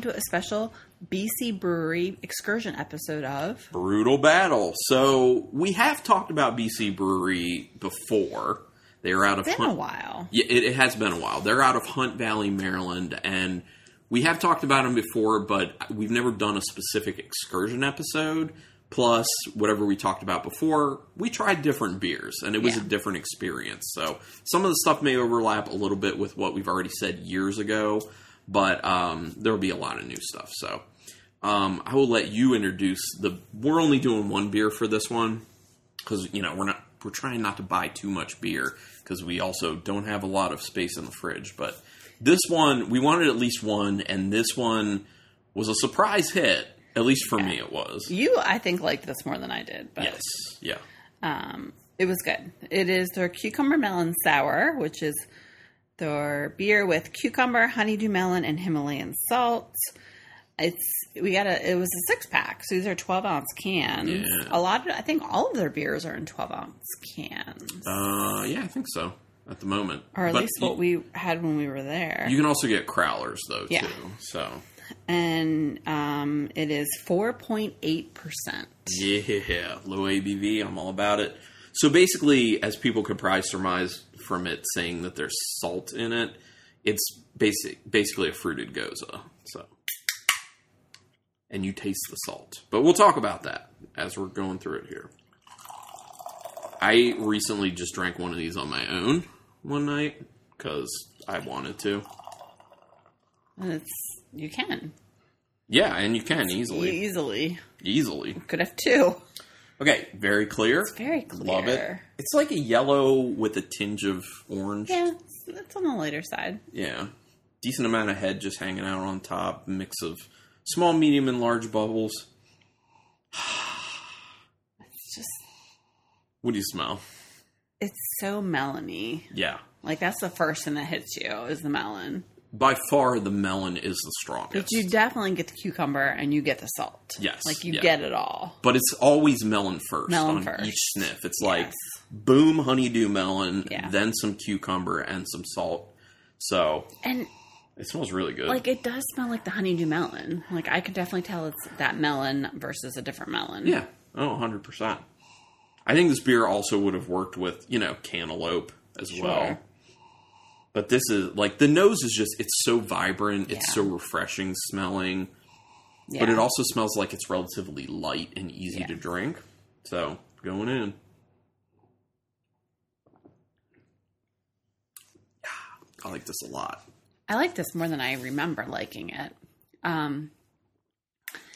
welcome to a special BC Brewery excursion episode of Brewtal Battle. So we have talked about BC Brewery before. They are out of been Hunt- a while. Yeah, it, it has been a while. They're out of Hunt Valley, Maryland, and we have talked about them before, but we've never done a specific excursion episode. Plus, whatever we talked about before, we tried different beers, and it was Yeah. a different experience. So some of the stuff may overlap a little bit with what we've already said years ago, but um, there will be a lot of new stuff. So um, I will let you introduce the. We're only doing one beer for this one because you know we're not we're trying not to buy too much beer because we also don't have a lot of space in the fridge. But this one we wanted at least one, and this one was a surprise hit. At least for me, it was. You, I think, liked this more than I did, but Yes, yeah, um, it was good. It is their cucumber melon sour, which is their beer with cucumber, honeydew melon, and Himalayan salt. It's we got a it was a six pack, so these are twelve ounce cans. Yeah. A lot of I think all of their beers are in twelve ounce cans, uh, yeah, I think so at the moment, or at But least you, what we had when we were there. you can also get crowlers though Yeah. too. So and um, it is four point eight percent. Yeah, low ABV. I'm all about it. So basically, as people could probably surmise from it saying that there's salt in it, it's basic, basically a fruited gose. So, and you taste the salt, but we'll talk about that as we're going through it here. I recently just drank one of these on my own one night because I wanted to. It's you can Yeah, and you can easily, easily easily. could have two. Okay, very clear. Very clear. Love it. It's like a yellow with a tinge of orange. Yeah, it's, it's on the lighter side. Yeah. Decent amount of head just hanging out on top. Mix of small, medium, and large bubbles. It's just What do you smell? it's so melony. Yeah. Like that's the first thing that hits you is the melon. By far, the melon is the strongest. But you definitely get the cucumber and you get the salt. Yes, Like you yeah. get it all. but it's always melon first Melon on first. each sniff. It's like boom, honeydew melon, Yeah. then some cucumber and some salt. So And it smells really good. like it does smell like the honeydew melon. Like I could definitely tell it's that melon versus a different melon. Yeah. Oh, 100%. I think this beer also would have worked with, you know, cantaloupe as Sure. well. But this is like the nose is just it's so vibrant, it's Yeah. so refreshing smelling, Yeah. but it also smells like it's relatively light and easy Yeah. to drink. So, going in. I like this a lot. I like this more than I remember liking it. Um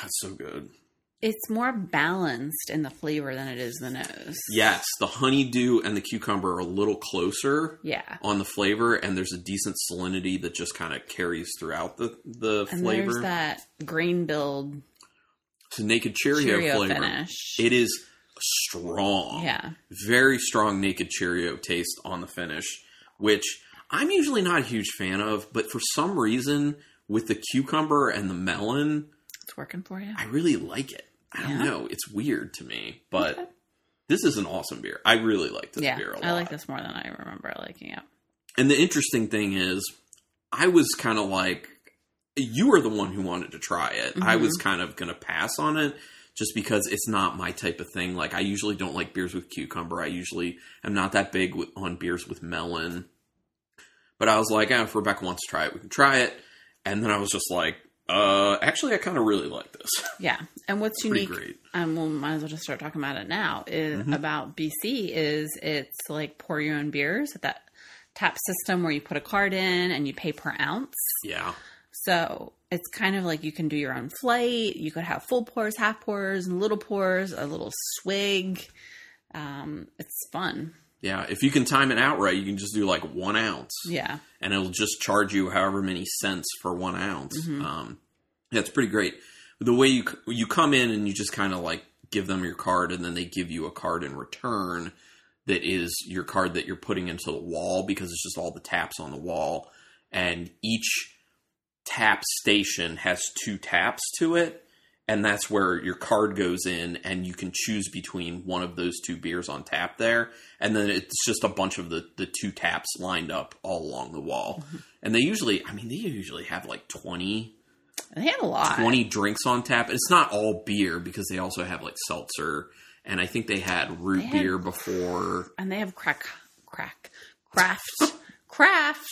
That's so good. It's more balanced in the flavor than it is the nose. Yes, the honeydew and the cucumber are a little closer. Yeah. on the flavor, and there's a decent salinity that just kind of carries throughout the the And flavor. there's that green build It's a naked Cheerio, Cheerio flavor. finish. It is strong, yeah. very strong naked Cheerio taste on the finish, which I'm usually not a huge fan of, but for some reason with the cucumber and the melon, It's working for you. I really like it. I don't Yeah. know, it's weird to me, but Okay. this is an awesome beer. I really like this yeah, beer a lot. I like this more than I remember liking it. And the interesting thing is, I was kind of like, you were the one who wanted to try it. I Mm-hmm. was kind of going to pass on it just because it's not my type of thing. Like, I usually don't like beers with cucumber. I usually am not that big with, on beers with melon. But I was like, ah, if Rebecca wants to try it, we can try it. And then I was just like, uh, actually, I kind of really like this. Yeah, and what's unique, great. um, well, might as well just start talking about it now. Is Mm-hmm. about BC is it's like pour your own beers at that tap system where you put a card in and you pay per ounce. Yeah. So it's kind of like you can do your own flight. You could have full pours, half pours, and little pours, a little swig. Um, it's fun. Yeah. If you can time it out right, you can just do like one ounce. Yeah, and it'll just charge you however many cents for one ounce. Mm-hmm. Um, yeah, it's pretty great. The way you you come in and you just kind of like give them your card, and then they give you a card in return that is your card that you're putting into the wall because it's just all the taps on the wall, and each tap station has two taps to it. And that's where your card goes in, and you can choose between one of those two beers on tap there. And then it's just a bunch of the, the two taps lined up all along the wall. Mm-hmm. And they usually, I mean, they usually have like 20 They have a lot. 20 drinks on tap. It's not all beer because they also have like seltzer and I think they had root They had- beer before and they have crack, crack, craft, craft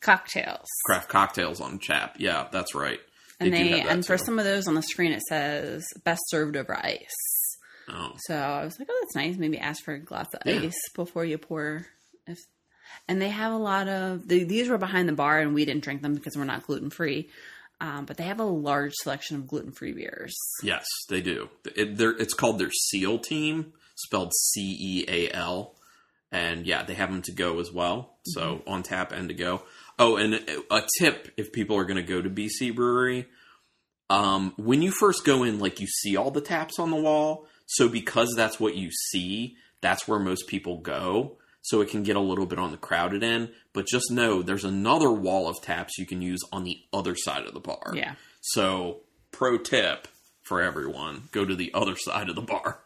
cocktails. craft cocktails on tap. Yeah, that's right. and they and for some of those on the screen it says best served over ice. Oh, So I was like, oh, that's nice. Maybe ask for a glass of Yeah. ice before you pour. If and they have a lot of the, these were behind the bar, and we didn't drink them because we're not gluten free. Um, but they have a large selection of gluten free beers. yes, they do. It, they're, it's called their SEAL team, spelled C E A L. And yeah, they have them to go as well. So Mm-hmm. on tap and to go. Oh, and a tip if people are going to go to BC Brewery, um, when you first go in, like you see all the taps on the wall. So because that's what you see, that's where most people go. So it can get a little bit on the crowded end. But just know there's another wall of taps you can use on the other side of the bar. Yeah, So pro tip for everyone: go to the other side of the bar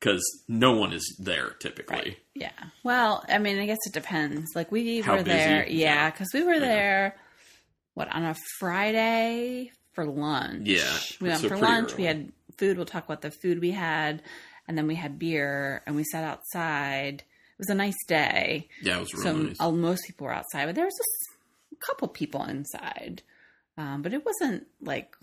because no one is there typically. right. Yeah. Well, I mean, I guess it depends. Like we How were there, busy? yeah, Yeah. because we were Yeah. there. What on a Friday for lunch? Yeah, we went so for lunch. We had food. We'll talk about the food we had, and then we had beer, and we sat outside. It was a nice day. Yeah, it was really so nice. uh, most people were outside, but there was a couple people inside. Um, but it wasn't like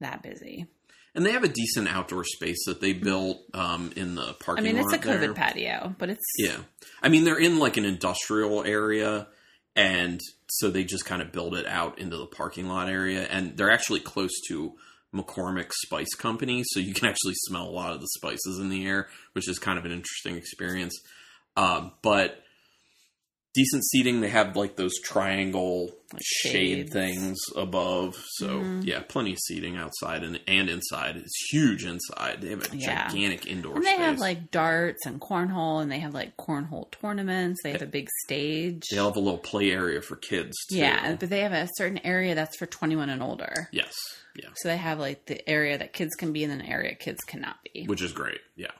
that busy. And they have a decent outdoor space that they built um, in the parking. Lot. I mean, it's a COVID there. patio, but it's Yeah. I mean, they're in like an industrial area, and so they just kind of build it out into the parking lot area. And they're actually close to McCormick Spice Company, so you can actually smell a lot of the spices in the air, which is kind of an interesting experience. Um, but decent seating. They have like those triangle Like shade things above. So Mhm. yeah, plenty of seating outside and, and inside. It's huge inside. They have a Yeah. gigantic indoor and they space. have like darts and cornhole, and they have like cornhole tournaments. They have a big stage. they have a little play area for kids too. Yeah, but they have a certain area that's for 21 and older. Yes. Yeah. So they have like the area that kids can be and an area kids cannot be. Which is great. Yeah.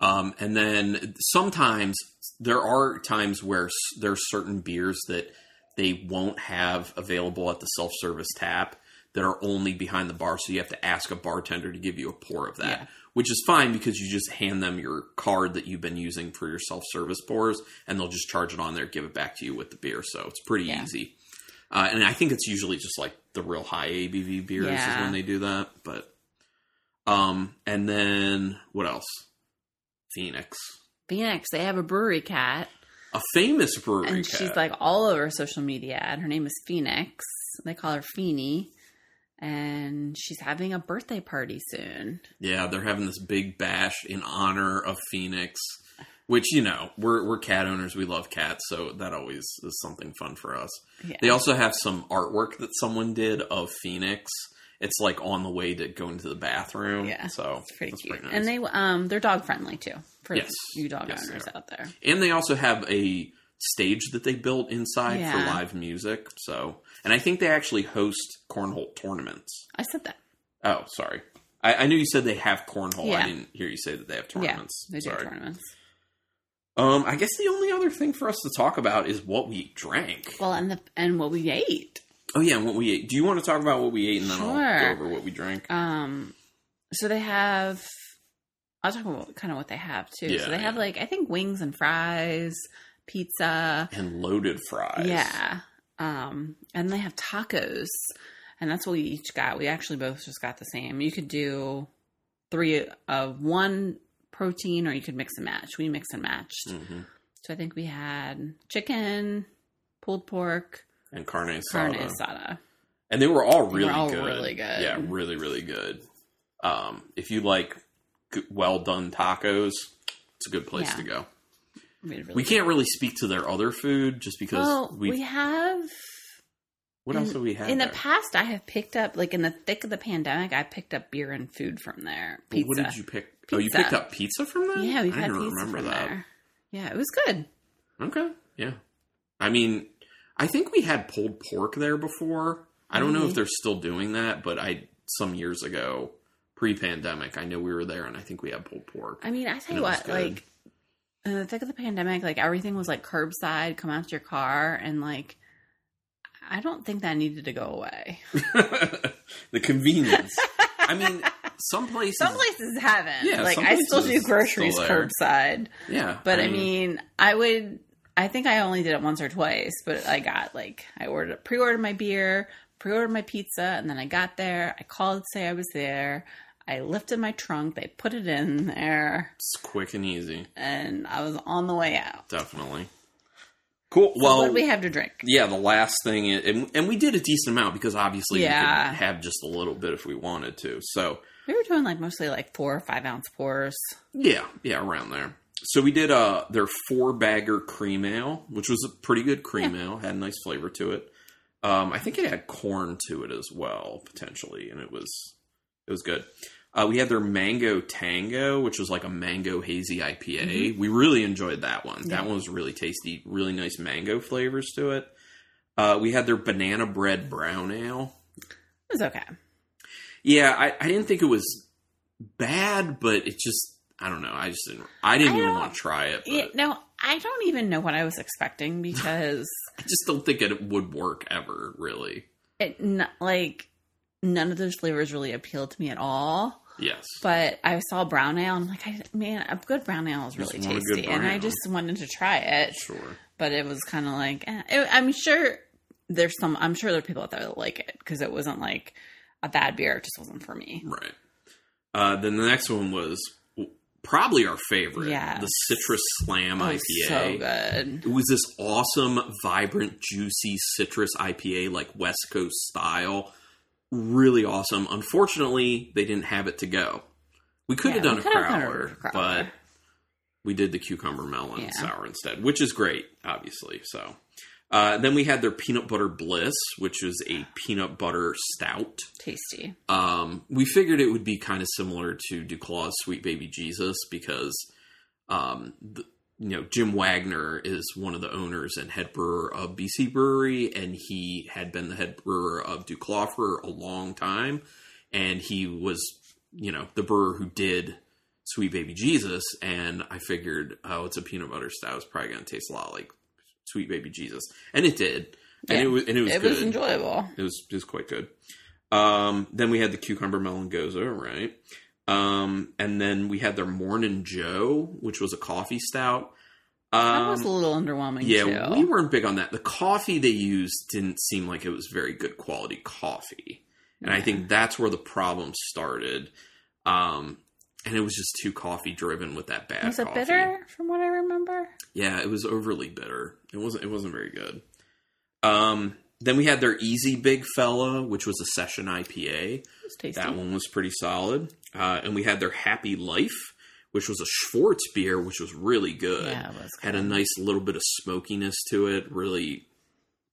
Um, and then sometimes there are times where there are certain beers that they won't have available at the self service tap that are only behind the bar. So you have to ask a bartender to give you a pour of that, Yeah. which is fine because you just hand them your card that you've been using for your self service pours and they'll just charge it on there, give it back to you with the beer. So it's pretty Yeah. easy. Uh, and I think it's usually just like the real high ABV beers Yeah. is when they do that. But um, and then what else? Phoenix, Phoenix, they have a brewery cat, a famous brewery. and cat. she's like all over social media. And her name is Phoenix. They call her Feeny, and she's having a birthday party soon. yeah, they're having this big bash in honor of Phoenix, which you know we're we're cat owners. We love cats, so that always is something fun for us. Yeah. They also have some artwork that someone did of Phoenix. It's like on the way to going to the bathroom. Yeah, so It's pretty cute, nice. and they um they're dog friendly too for Yes. you dog Yes, owners out there. and they also have a stage that they built inside for live music. So, and I think they actually host cornhole tournaments. I said that. Oh, sorry. I, I knew you said they have cornhole. Yeah. I didn't hear you say that they have tournaments. Yeah, they do sorry. tournaments. Um, I guess the only other thing for us to talk about is what we drank. Well, and the and what we ate. Oh yeah, and what we ate. Do you want to talk about what we ate, and then I'll go over what we drank? Um, so they have. I'll talk about kind of what they have too. Yeah, so they have like I think wings and fries, pizza. And loaded fries. Yeah. Um, and they have tacos, and that's what we each got. We actually both just got the same. You could do three of one protein, or you could mix and match. We mix and matched. hmm So I think we had chicken, pulled pork, And carne carne asada. asada. and they were all They were really all good. really good. Yeah, really, really good. Um, if you like g- well done tacos, it's a good place Yeah. to go. We, really We can't really speak to their other food just because Well, we. we have what else have we had? in the past. I have picked up like in the thick of the pandemic. I picked up beer and food from there. Well, Pizza. What did you pick? Oh, you picked up pizza from there. Yeah, I had pizza remember from that. there. Yeah, it was good. Okay, yeah. I mean, I think we had pulled pork there before. I don't know if mm-hmm. they're still doing that, but I some years ago, pre-pandemic, I know we were there, and I think we had pulled pork. I mean, I tell you what, like in the thick of the pandemic, like everything was like curbside, come out to your car, and like I don't think that needed to go away. the convenience. I mean, some places. Some places haven't. Yeah, like I still do groceries curbside, Yeah, but I mean, I would. I think I only did it once or twice, but I got like I ordered pre-ordered my beer, pre-ordered my pizza, and then I got there. I called to say I was there. I lifted my trunk. They put it in there, it's quick and easy. and I was on the way out. Definitely. Cool. So well, what we have to drink? yeah, the last thing, is, and, and we did a decent amount because obviously Yeah. we could have just a little bit if we wanted to. So We were doing like mostly like four or five ounce pours. yeah, yeah, around there. So we did uh their four bagger cream ale, which was a pretty good cream ale, had a nice flavor to it. Um, I think it had corn to it as well, potentially, and it was it was good. Uh, we had their mango tango, which was like a mango hazy IPA. We really enjoyed that one. That Mm-hmm. One was really tasty, really nice mango flavors to it. Uh, we had their banana bread brown ale. It was okay. Yeah, I, I didn't think it was bad, but it just I don't know. I just didn't. I didn't I even want to try it. Yeah, no, I don't even know what I was expecting because I just don't think it would work ever. Really. it n- like none of those flavors really appealed to me at all. Yes. But I saw brown ale, and I'm like, I, man, a good brown ale is really want a good tasty, and I just wanted to try it. Sure. But it was kind of like, eh. It- I'm sure there's some. I'm sure there are people out there that like it because it wasn't like a bad beer. It just wasn't for me. Right. Uh, then the next one was probably our favorite. Yes. The Citrus Slam oh, It IPA. so good. It was this awesome, vibrant, juicy citrus IPA, like West Coast style. Really awesome. Unfortunately, they didn't have it to go. We could Yeah, have done a could done a crowler, crowler. but we did the cucumber melon Yeah. sour instead, which is great, obviously. So uh, then we had their peanut butter bliss, which is a peanut butter stout. Tasty. Um, we figured it would be kind of similar to DuClaw's Sweet Baby Jesus because, um, the, you know, Jim Wagner is one of the owners and head brewer of BC Brewery, and he had been the head brewer of Duclaw for a long time, and he was, you know, the brewer who did Sweet Baby Jesus, and I figured, oh, it's a peanut butter stout. It's probably going to taste a lot like Sweet Baby Jesus, and it did, and Yeah. it was, and it was It good. was enjoyable. It was it was quite good. Um, then we had the cucumber melon gose, right? Um, and then we had their morning Joe, which was a coffee stout. That was a Um, little underwhelming yeah, too. we weren't big on that. The coffee they used didn't seem like it was very good quality coffee, and I think that's where the problem started. Um, and it was just too coffee driven with that bad. was it coffee. bitter from what I remember? Yeah, it was overly bitter. It wasn't. It wasn't very good. Um, then we had their Easy Big Fella, which was a session IPA. It was tasty. That one was pretty solid. Uh, and we had their Happy Life, which was a Schwartz beer, which was really good. Yeah, it was Had a nice little bit of smokiness to it. Really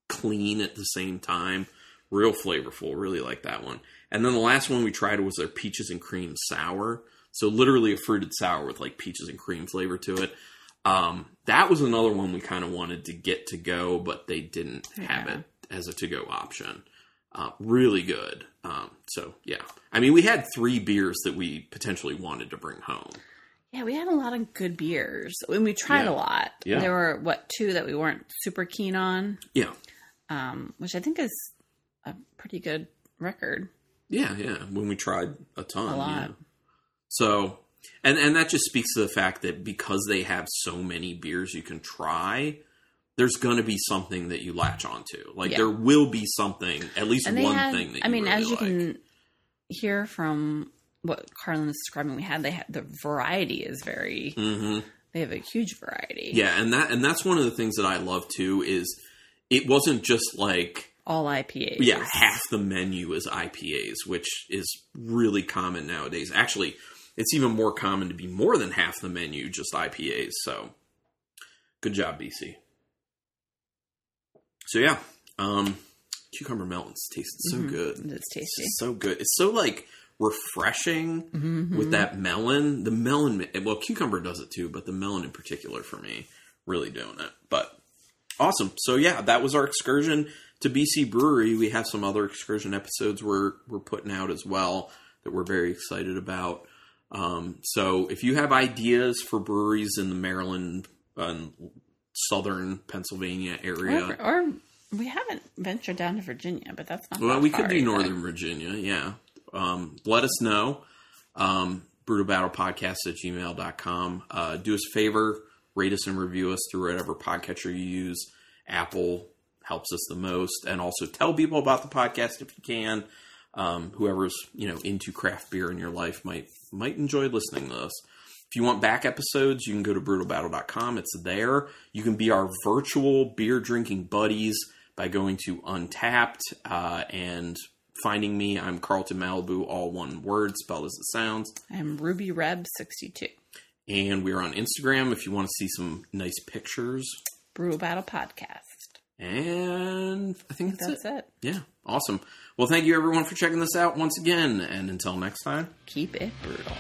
clean at the same time. Real flavorful. Really like that one. And then the last one we tried was their Peaches and Cream Sour. So literally a fruited sour with like peaches and cream flavor to it. Um, that was another one we kind of wanted to get to go, but they didn't have it as a to go option. Uh, really good. Um, so yeah, I mean, we had three beers that we potentially wanted to bring home. Yeah, we had a lot of good beers. And we tried Yeah. a lot. Yeah. There were what two that we weren't super keen on, Yeah, um, which I think is a pretty good record. yeah, yeah. When we tried a ton, A lot. yeah. So, and and that just speaks to the fact that because they have so many beers you can try, there's going to be something that you latch onto. Like Yeah. there will be something, at least one had, thing that you I mean, really as you like. can hear from what Carlin is describing, we had they had the variety is very. hmm They have a huge variety. Yeah, and that and that's one of the things that I love too is it wasn't just like all IPAs. yeah half the menu is IPAs, which is really common nowadays. Actually, it's even more common to be more than half the menu just IPAs. So, good job, BC. So yeah, um, cucumber melons tasted so Mhm. good. it's tasty. It's so good. It's so like refreshing Mhm. with that melon. The melon, well, cucumber does it too, but the melon in particular for me, really doing it. But awesome. So yeah, that was our excursion to BC Brewery. We have some other excursion episodes we're we're putting out as well that we're very excited about. Um, so if you have ideas for breweries in the Maryland and southern Pennsylvania area, Or, or We haven't ventured down to Virginia, but that's not. Well, that we could do either. Northern Virginia, yeah. Um, let us know. Um, Brewtal Battle Podcast at gmail.com. Uh, do us a favor, rate us and review us through whatever podcatcher you use. Apple helps us the most. And also tell people about the podcast if you can. Um, whoever's, you know, into craft beer in your life might might enjoy listening to us. If you want back episodes, you can go to brewtalbattle.com. It's there. You can be our virtual beer drinking buddies by going to Untappd uh, and finding me. I'm Carlton Malibu, all one word, spelled as it sounds. I'm Ruby Reb sixty two. And we're on Instagram if you want to see some nice pictures. Brew Battle Podcast. And I think that's, That's it. Yeah, awesome. Well, thank you everyone for checking this out once again. And until next time. Keep it brutal.